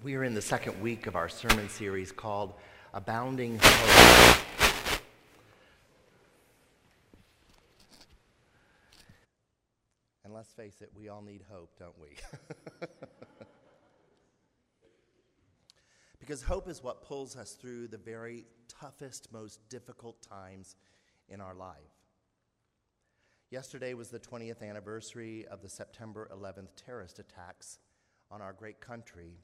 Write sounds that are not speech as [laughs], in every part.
We are in the second week of our sermon series called Abounding Hope. And let's face it, we all need hope, don't we? [laughs] because hope is what pulls us through the very toughest, most difficult times in our life. Yesterday was the 20th anniversary of the September 11th terrorist attacks on our great country.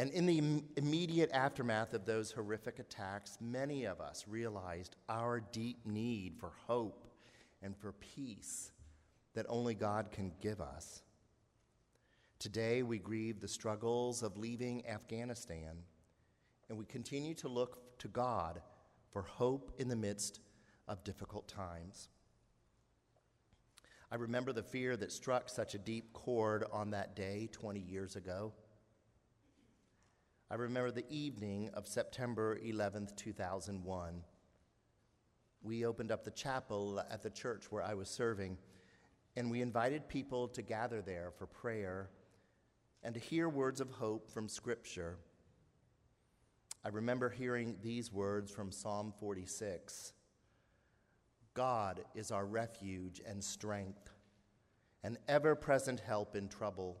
And in the Im- immediate aftermath of those horrific attacks, many of us realized our deep need for hope and for peace that only God can give us. Today, we grieve the struggles of leaving Afghanistan, and we continue to look to God for hope in the midst of difficult times. I remember the fear that struck such a deep chord on that day 20 years ago. I remember the evening of September 11th, 2001. We opened up the chapel at the church where I was serving, and we invited people to gather there for prayer and to hear words of hope from Scripture. I remember hearing these words from Psalm 46 God is our refuge and strength, an ever present help in trouble.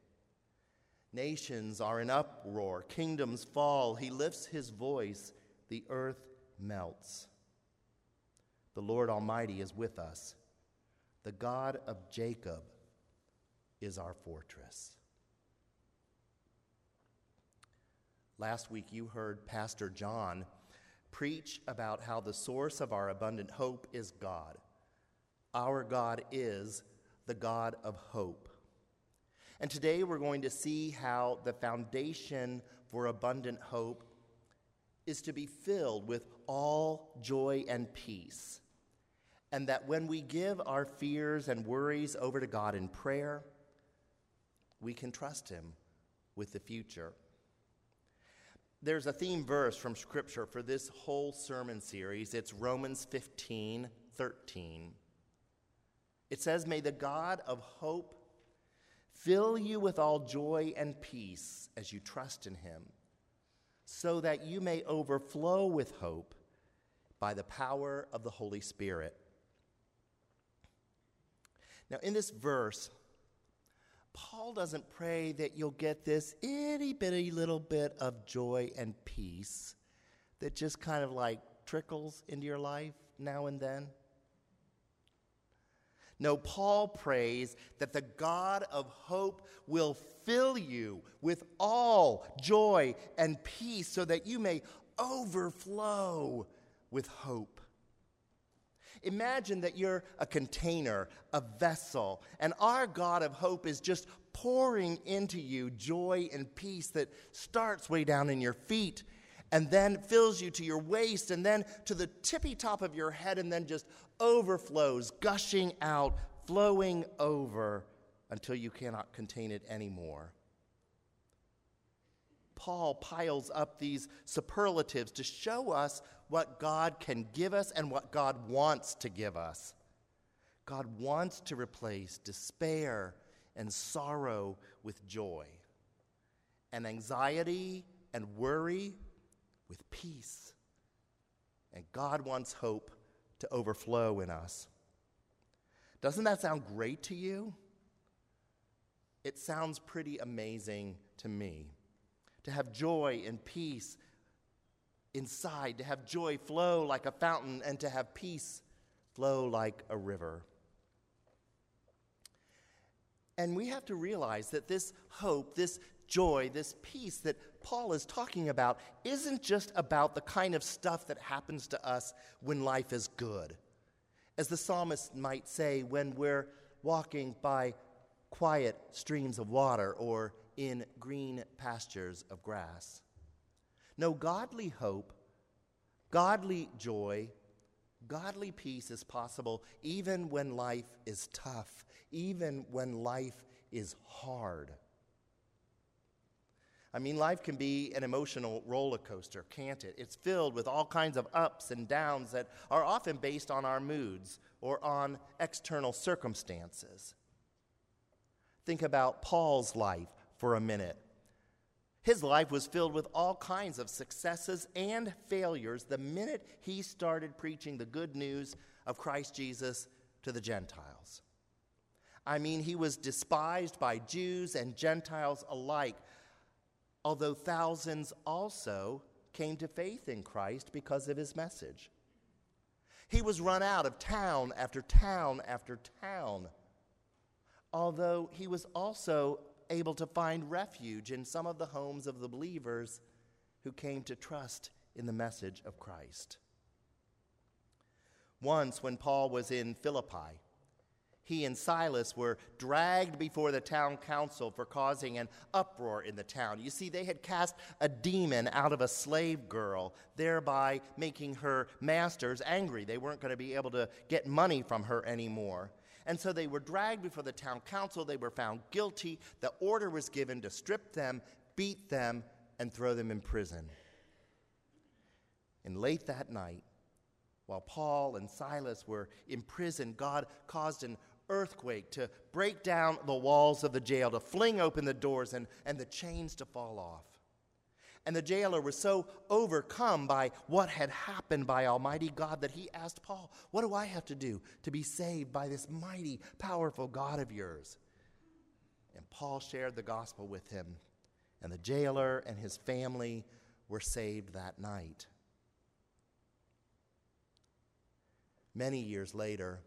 Nations are in uproar, kingdoms fall. He lifts his voice, the earth melts. The Lord Almighty is with us. The God of Jacob is our fortress. Last week, you heard Pastor John preach about how the source of our abundant hope is God. Our God is the God of hope. And today we're going to see how the foundation for abundant hope is to be filled with all joy and peace. And that when we give our fears and worries over to God in prayer, we can trust Him with the future. There's a theme verse from Scripture for this whole sermon series. It's Romans 15 13. It says, May the God of hope fill you with all joy and peace as you trust in him, so that you may overflow with hope by the power of the Holy Spirit. Now, in this verse, Paul doesn't pray that you'll get this itty bitty little bit of joy and peace that just kind of like trickles into your life now and then. No, Paul prays that the God of hope will fill you with all joy and peace so that you may overflow with hope. Imagine that you're a container, a vessel, and our God of hope is just pouring into you joy and peace that starts way down in your feet and then fills you to your waist and then to the tippy top of your head and then just overflows, gushing out, flowing over until you cannot contain it anymore. Paul piles up these superlatives to show us what God can give us and what God wants to give us. God wants to replace despair and sorrow with joy, and anxiety and worry with peace. And God wants hope to overflow in us. Doesn't that sound great to you? It sounds pretty amazing to me to have joy and peace inside, to have joy flow like a fountain, and to have peace flow like a river. And we have to realize that this hope, this joy, this peace that Paul is talking about isn't just about the kind of stuff that happens to us when life is good. As the psalmist might say, when we're walking by quiet streams of water or in green pastures of grass. No, godly hope, godly joy, godly peace is possible even when life is tough, even when life is hard. I mean, life can be an emotional roller coaster, can't it? It's filled with all kinds of ups and downs that are often based on our moods or on external circumstances. Think about Paul's life for a minute. His life was filled with all kinds of successes and failures the minute he started preaching the good news of Christ Jesus to the Gentiles. I mean, he was despised by Jews and Gentiles alike although thousands also came to faith in Christ because of his message. He was run out of town after town after town, although he was also able to find refuge in some of the homes of the believers who came to trust in the message of Christ. Once, when Paul was in Philippi, he and Silas were dragged before the town council for causing an uproar in the town. You see, they had cast a demon out of a slave girl, thereby making her masters angry. They weren't going to be able to get money from her anymore. And so they were dragged before the town council. They were found guilty. The order was given to strip them, beat them, and throw them in prison. And late that night, while Paul and Silas were in prison, God caused an earthquake to break down the walls of the jail, to fling open the doors and, and the chains to fall off. And the jailer was so overcome by what had happened by Almighty God that he asked Paul, What do I have to do to be saved by this mighty, powerful God of yours? And Paul shared the gospel with him, and the jailer and his family were saved that night. Many years later,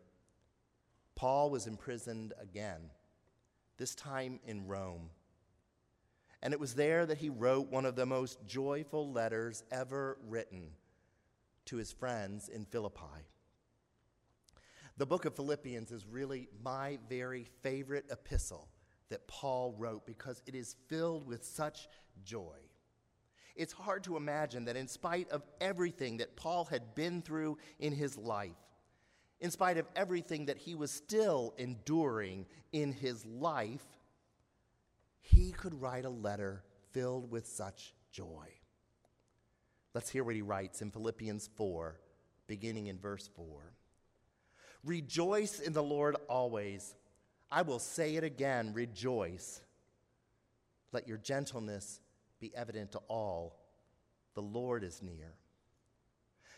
Paul was imprisoned again, this time in Rome. And it was there that he wrote one of the most joyful letters ever written to his friends in Philippi. The book of Philippians is really my very favorite epistle that Paul wrote because it is filled with such joy. It's hard to imagine that, in spite of everything that Paul had been through in his life, in spite of everything that he was still enduring in his life, he could write a letter filled with such joy. Let's hear what he writes in Philippians 4, beginning in verse 4. Rejoice in the Lord always. I will say it again rejoice. Let your gentleness be evident to all. The Lord is near.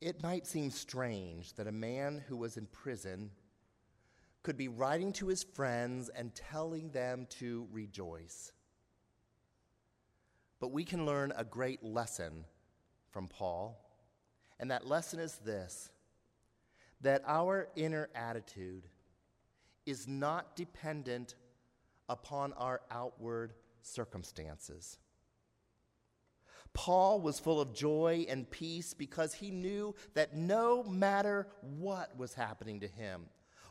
It might seem strange that a man who was in prison could be writing to his friends and telling them to rejoice. But we can learn a great lesson from Paul, and that lesson is this that our inner attitude is not dependent upon our outward circumstances. Paul was full of joy and peace because he knew that no matter what was happening to him,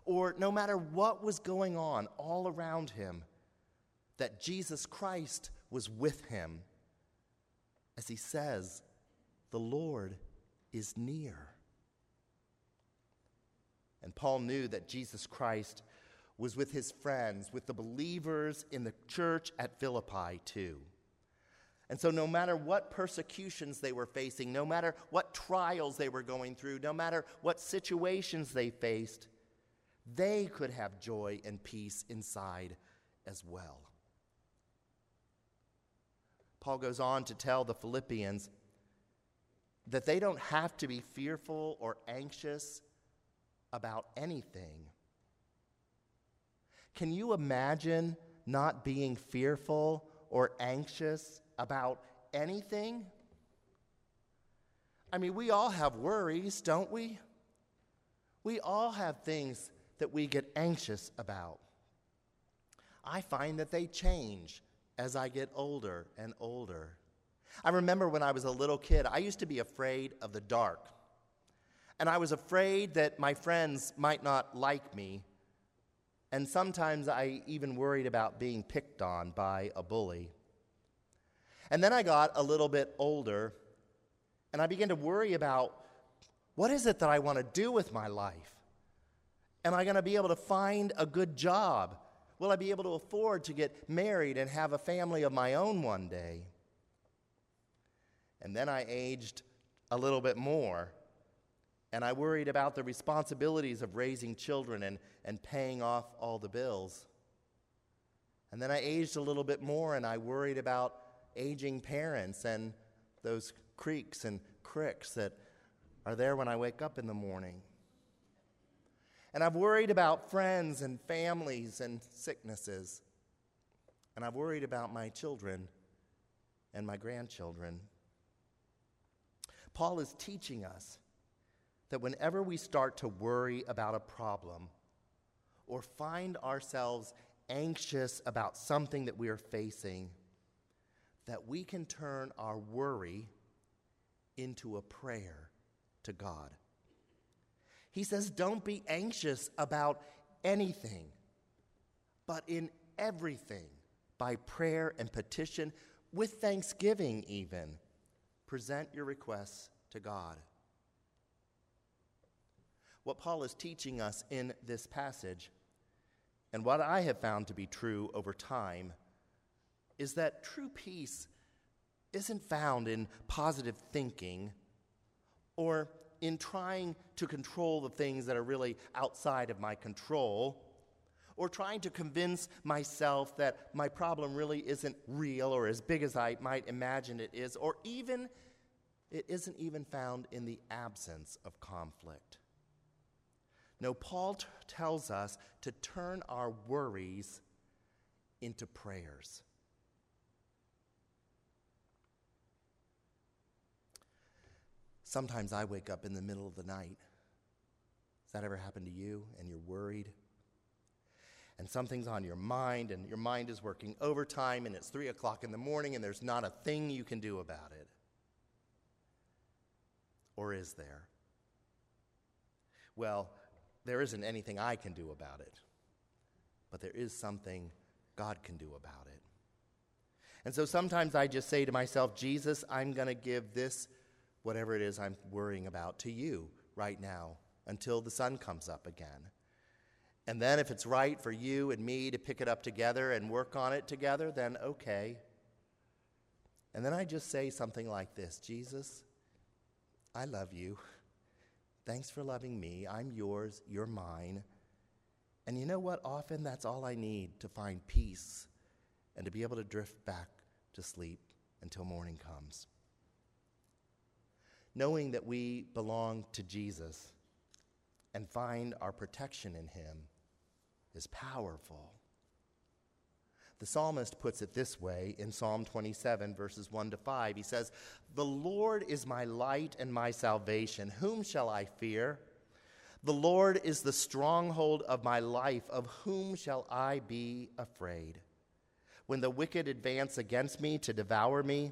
or no matter what was going on all around him, that Jesus Christ was with him. As he says, the Lord is near. And Paul knew that Jesus Christ was with his friends, with the believers in the church at Philippi, too. And so, no matter what persecutions they were facing, no matter what trials they were going through, no matter what situations they faced, they could have joy and peace inside as well. Paul goes on to tell the Philippians that they don't have to be fearful or anxious about anything. Can you imagine not being fearful or anxious about anything? I mean, we all have worries, don't we? We all have things that we get anxious about. I find that they change as I get older and older. I remember when I was a little kid, I used to be afraid of the dark. And I was afraid that my friends might not like me. And sometimes I even worried about being picked on by a bully. And then I got a little bit older and I began to worry about what is it that I want to do with my life? Am I going to be able to find a good job? Will I be able to afford to get married and have a family of my own one day? And then I aged a little bit more, and I worried about the responsibilities of raising children and, and paying off all the bills. And then I aged a little bit more, and I worried about aging parents and those creaks and cricks that are there when I wake up in the morning. And I've worried about friends and families and sicknesses. And I've worried about my children and my grandchildren. Paul is teaching us that whenever we start to worry about a problem or find ourselves anxious about something that we are facing, that we can turn our worry into a prayer to God. He says, Don't be anxious about anything, but in everything, by prayer and petition, with thanksgiving even present your requests to God. What Paul is teaching us in this passage, and what I have found to be true over time, is that true peace isn't found in positive thinking or in trying to control the things that are really outside of my control or trying to convince myself that my problem really isn't real or as big as I might imagine it is, or even it isn't even found in the absence of conflict. No, Paul t- tells us to turn our worries into prayers. Sometimes I wake up in the middle of the night. Has that ever happened to you and you're worried? And something's on your mind, and your mind is working overtime, and it's three o'clock in the morning, and there's not a thing you can do about it. Or is there? Well, there isn't anything I can do about it, but there is something God can do about it. And so sometimes I just say to myself, Jesus, I'm going to give this whatever it is I'm worrying about to you right now until the sun comes up again. And then, if it's right for you and me to pick it up together and work on it together, then okay. And then I just say something like this Jesus, I love you. Thanks for loving me. I'm yours, you're mine. And you know what? Often that's all I need to find peace and to be able to drift back to sleep until morning comes knowing that we belong to Jesus and find our protection in him is powerful. The psalmist puts it this way in Psalm 27, verses 1 to 5. He says, The Lord is my light and my salvation. Whom shall I fear? The Lord is the stronghold of my life. Of whom shall I be afraid? When the wicked advance against me to devour me,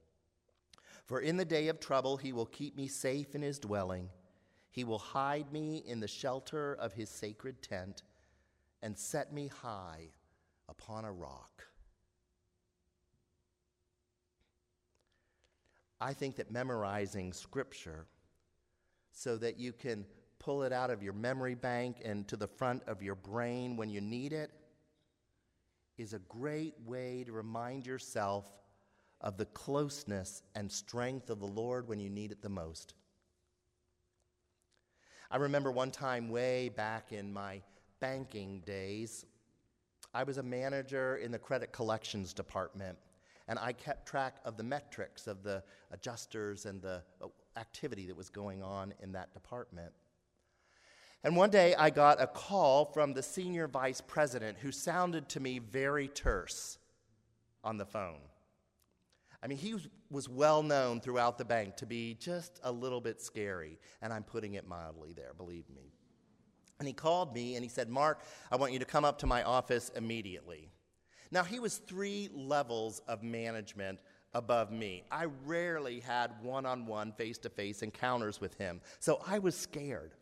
For in the day of trouble, he will keep me safe in his dwelling. He will hide me in the shelter of his sacred tent and set me high upon a rock. I think that memorizing scripture so that you can pull it out of your memory bank and to the front of your brain when you need it is a great way to remind yourself of the closeness and strength of the Lord when you need it the most. I remember one time way back in my banking days, I was a manager in the credit collections department, and I kept track of the metrics of the adjusters and the uh, activity that was going on in that department. And one day I got a call from the senior vice president who sounded to me very terse on the phone. I mean, he was, well known throughout the bank to be just a little bit scary, and I'm putting it mildly there, believe me. And he called me and he said, Mark, I want you to come up to my office immediately. Now, he was three levels of management above me. I rarely had one on one, face to face encounters with him, so I was scared.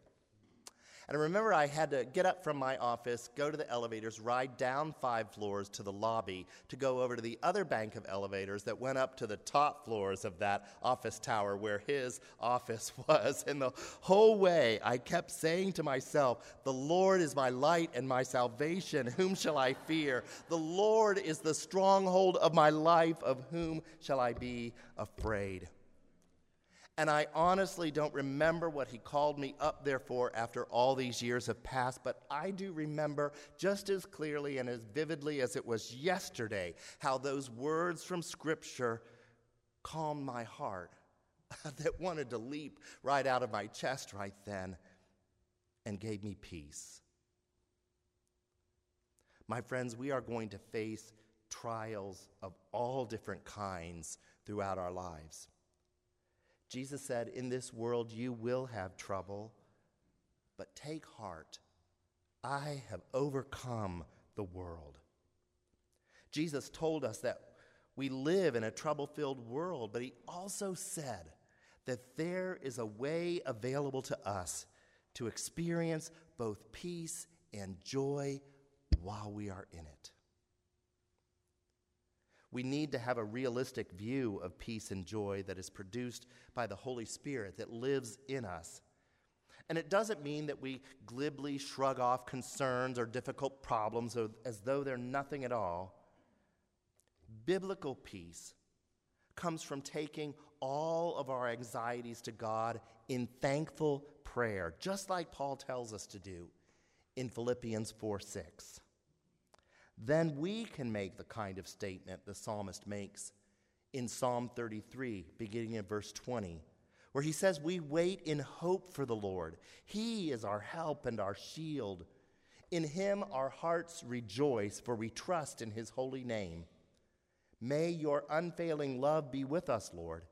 And I remember I had to get up from my office, go to the elevators, ride down five floors to the lobby to go over to the other bank of elevators that went up to the top floors of that office tower where his office [laughs] was. And the whole way I kept saying to myself, The Lord is my light and my salvation. Whom shall I fear? The Lord is the stronghold of my life. Of whom shall I be afraid? And I honestly don't remember what he called me up there for after all these years have passed, but I do remember just as clearly and as vividly as it was yesterday how those words from Scripture calmed my heart [laughs] that wanted to leap right out of my chest right then and gave me peace. My friends, we are going to face trials of all different kinds throughout our lives. Jesus said, In this world you will have trouble, but take heart. I have overcome the world. Jesus told us that we live in a trouble filled world, but he also said that there is a way available to us to experience both peace and joy while we are in it. We need to have a realistic view of peace and joy that is produced by the Holy Spirit that lives in us. And it doesn't mean that we glibly shrug off concerns or difficult problems as though they're nothing at all. Biblical peace comes from taking all of our anxieties to God in thankful prayer, just like Paul tells us to do in Philippians 4 6 then we can make the kind of statement the psalmist makes in Psalm 33, beginning in verse 20, where he says, We wait in hope for the Lord. He is our help and our shield. In him our hearts rejoice, for we trust in his holy name. May your unfailing love be with us, Lord,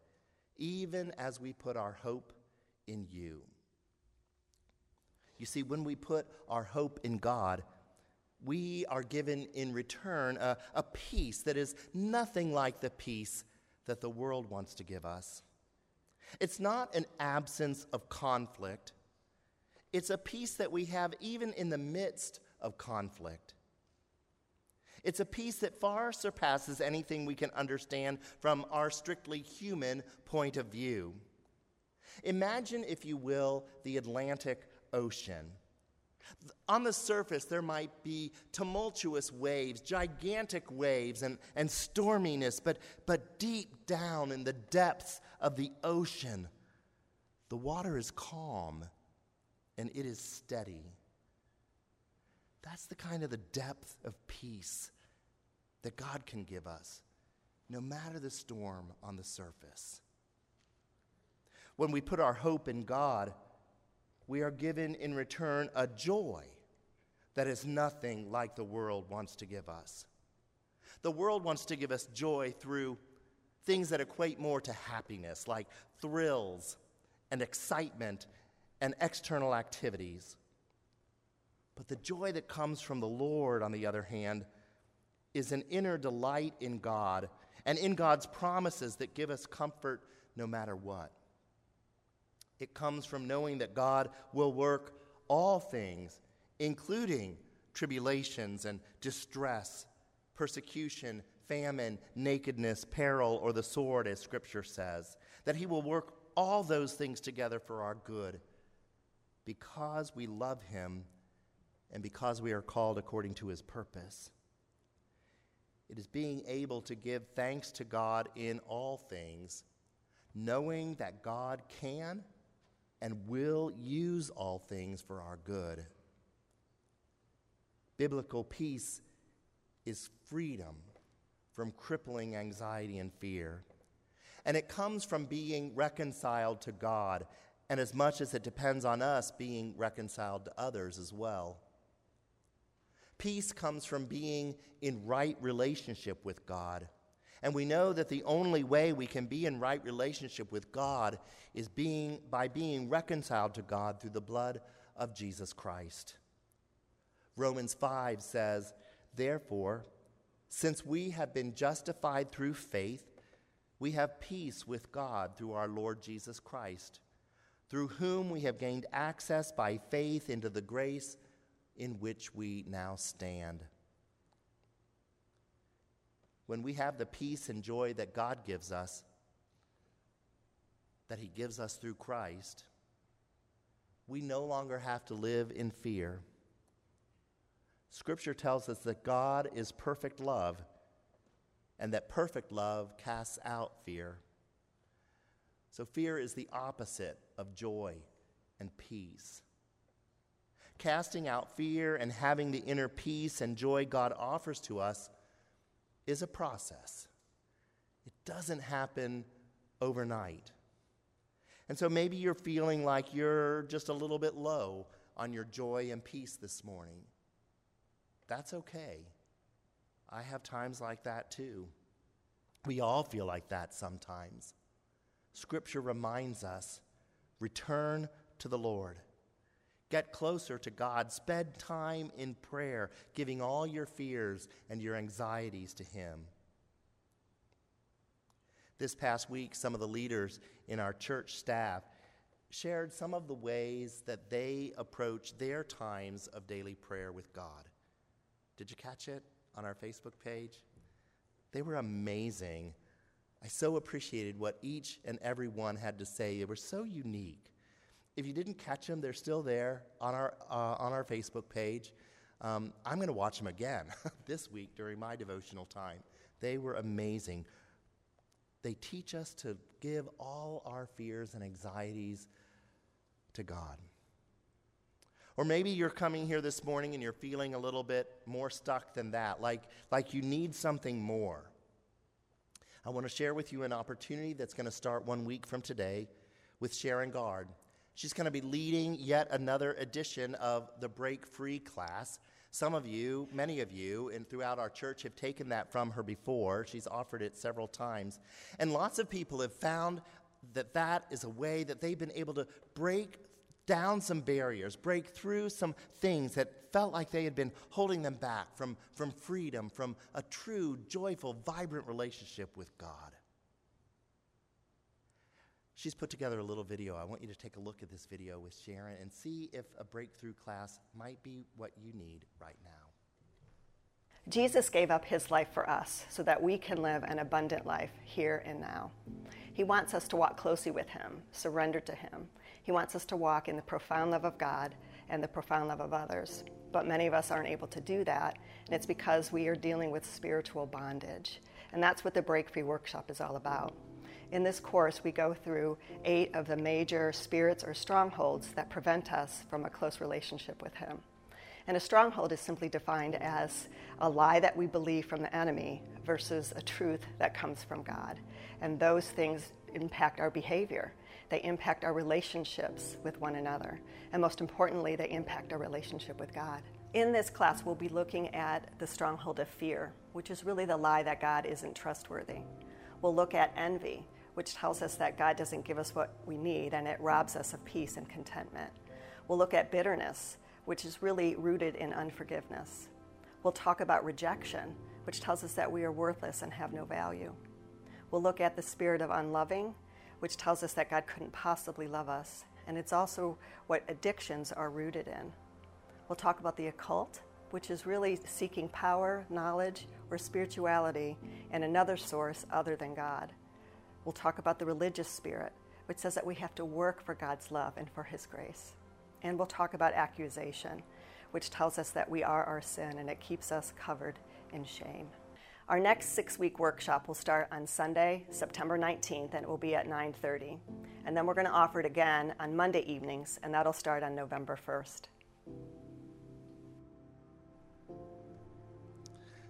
even as we put our hope in you. You see, when we put our hope in God, we are given in return a, a peace that is nothing like the peace that the world wants to give us. It's not an absence of conflict, it's a peace that we have even in the midst of conflict. It's a peace that far surpasses anything we can understand from our strictly human point of view. Imagine, if you will, the Atlantic Ocean on the surface, there might be tumultuous waves, gigantic waves, and, and storminess, but, but deep down in the depths of the ocean, the water is calm and it is steady. That's the kind of the depth of peace that God can give us, no matter the storm on the surface. When we put our hope in God, we are given in return a joy that is nothing like the world wants to give us. The world wants to give us joy through things that equate more to happiness, like thrills and excitement and external activities. But the joy that comes from the Lord, on the other hand, is an inner delight in God and in God's promises that give us comfort no matter what. It comes from knowing that God will work all things, including tribulations and distress, persecution, famine, nakedness, peril, or the sword, as Scripture says. That He will work all those things together for our good because we love Him and because we are called according to His purpose. It is being able to give thanks to God in all things, knowing that God can and will use all things for our good. Biblical peace is freedom from crippling anxiety and fear. And it comes from being reconciled to God, and as much as it depends on us, being reconciled to others as well. Peace comes from being in right relationship with God. And we know that the only way we can be in right relationship with God is being, by being reconciled to God through the blood of Jesus Christ. Romans 5 says, Therefore, since we have been justified through faith, we have peace with God through our Lord Jesus Christ, through whom we have gained access by faith into the grace in which we now stand. When we have the peace and joy that God gives us, that He gives us through Christ, we no longer have to live in fear. Scripture tells us that God is perfect love and that perfect love casts out fear. So, fear is the opposite of joy and peace. Casting out fear and having the inner peace and joy God offers to us is a process. It doesn't happen overnight. And so maybe you're feeling like you're just a little bit low on your joy and peace this morning. That's okay. I have times like that too. We all feel like that sometimes. Scripture reminds us return to the Lord. Get closer to God. Spend time in prayer, giving all your fears and your anxieties to Him. This past week, some of the leaders in our church staff shared some of the ways that they approach their times of daily prayer with God. Did you catch it on our Facebook page? They were amazing. I so appreciated what each and every one had to say. They were so unique. If you didn't catch them, they're still there on our, uh, on our Facebook page. Um, I'm going to watch them again [laughs] this week during my devotional time. They were amazing. They teach us to give all our fears and anxieties to God. Or maybe you're coming here this morning and you're feeling a little bit more stuck than that, like, like you need something more. I want to share with you an opportunity that's going to start one week from today with Sharon Guard. She's going to be leading yet another edition of the Break Free class. Some of you, many of you, and throughout our church have taken that from her before. She's offered it several times. And lots of people have found that that is a way that they've been able to break down some barriers, break through some things that felt like they had been holding them back from, from freedom, from a true, joyful, vibrant relationship with God. She's put together a little video. I want you to take a look at this video with Sharon and see if a breakthrough class might be what you need right now. Jesus gave up his life for us so that we can live an abundant life here and now. He wants us to walk closely with him, surrender to him, he wants us to walk in the profound love of God and the profound love of others. But many of us aren't able to do that, and it's because we are dealing with spiritual bondage. And that's what the Break Free Workshop is all about. In this course, we go through eight of the major spirits or strongholds that prevent us from a close relationship with Him. And a stronghold is simply defined as a lie that we believe from the enemy versus a truth that comes from God. And those things impact our behavior. They impact our relationships with one another. And most importantly, they impact our relationship with God. In this class, we'll be looking at the stronghold of fear, which is really the lie that God isn't trustworthy. We'll look at envy, which tells us that God doesn't give us what we need and it robs us of peace and contentment. We'll look at bitterness, which is really rooted in unforgiveness. We'll talk about rejection, which tells us that we are worthless and have no value. We'll look at the spirit of unloving, which tells us that God couldn't possibly love us. And it's also what addictions are rooted in. We'll talk about the occult, which is really seeking power, knowledge, or spirituality in another source other than God. We'll talk about the religious spirit, which says that we have to work for God's love and for His grace. And we'll talk about accusation, which tells us that we are our sin and it keeps us covered in shame. Our next six-week workshop will start on Sunday, September 19th, and it will be at 9:30. And then we're going to offer it again on Monday evenings, and that'll start on November 1st.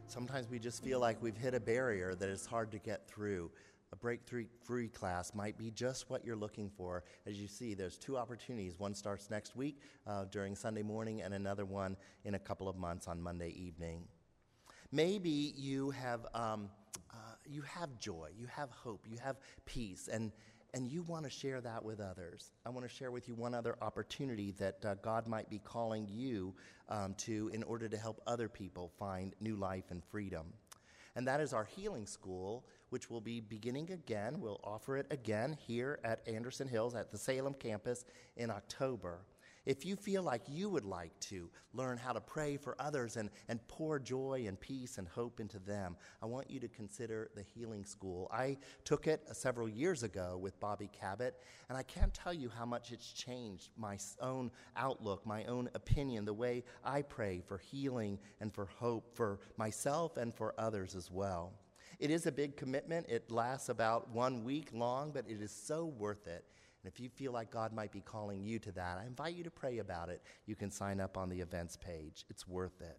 Sometimes we just feel like we've hit a barrier that is hard to get through. A breakthrough free class might be just what you're looking for. As you see, there's two opportunities. One starts next week uh, during Sunday morning, and another one in a couple of months on Monday evening. Maybe you have, um, uh, you have joy, you have hope, you have peace, and, and you want to share that with others. I want to share with you one other opportunity that uh, God might be calling you um, to in order to help other people find new life and freedom. And that is our healing school, which will be beginning again. We'll offer it again here at Anderson Hills at the Salem campus in October. If you feel like you would like to learn how to pray for others and, and pour joy and peace and hope into them, I want you to consider the Healing School. I took it uh, several years ago with Bobby Cabot, and I can't tell you how much it's changed my own outlook, my own opinion, the way I pray for healing and for hope for myself and for others as well. It is a big commitment. It lasts about one week long, but it is so worth it. And if you feel like God might be calling you to that, I invite you to pray about it. You can sign up on the events page, it's worth it.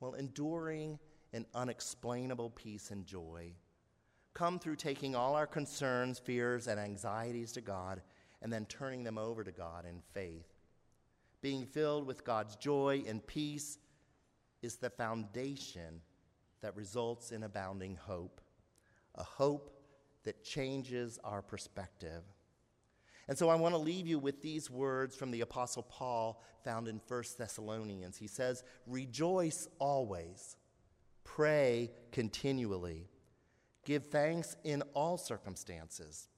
Well, enduring an unexplainable peace and joy come through taking all our concerns, fears, and anxieties to God and then turning them over to God in faith. Being filled with God's joy and peace is the foundation that results in abounding hope, a hope that changes our perspective. And so I want to leave you with these words from the Apostle Paul found in 1 Thessalonians. He says, Rejoice always, pray continually, give thanks in all circumstances,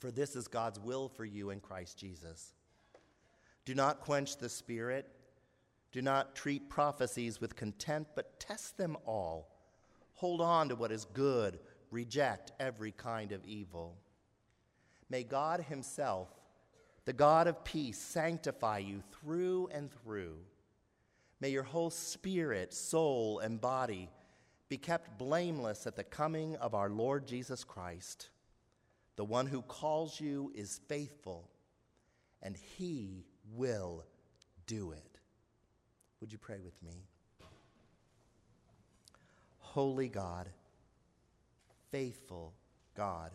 for this is God's will for you in Christ Jesus. Do not quench the Spirit, do not treat prophecies with contempt, but test them all. Hold on to what is good reject every kind of evil. May God Himself, the God of peace, sanctify you through and through. May your whole spirit, soul, and body be kept blameless at the coming of our Lord Jesus Christ. The one who calls you is faithful, and He will do it. Would you pray with me? Holy God, faithful God.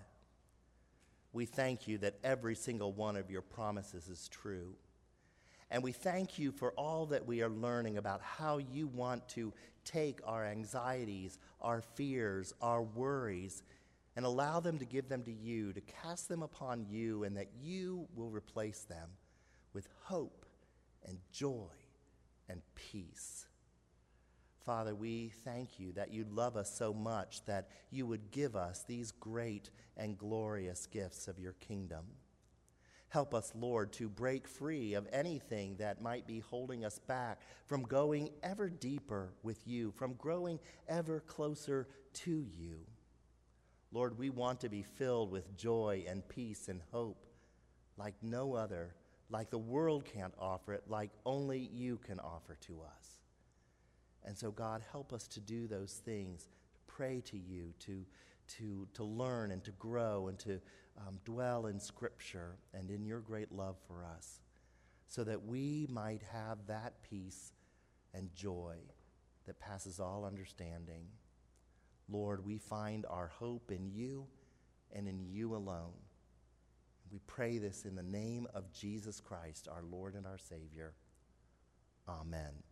We thank you that every single one of your promises is true. And we thank you for all that we are learning about how you want to take our anxieties, our fears, our worries, and allow them to give them to you, to cast them upon you, and that you will replace them with hope and joy and peace. Father, we thank you that you love us so much that you would give us these great and glorious gifts of your kingdom. Help us, Lord, to break free of anything that might be holding us back from going ever deeper with you, from growing ever closer to you. Lord, we want to be filled with joy and peace and hope like no other, like the world can't offer it, like only you can offer to us. And so, God, help us to do those things, to pray to you, to, to, to learn and to grow and to um, dwell in Scripture and in your great love for us, so that we might have that peace and joy that passes all understanding. Lord, we find our hope in you and in you alone. We pray this in the name of Jesus Christ, our Lord and our Savior. Amen.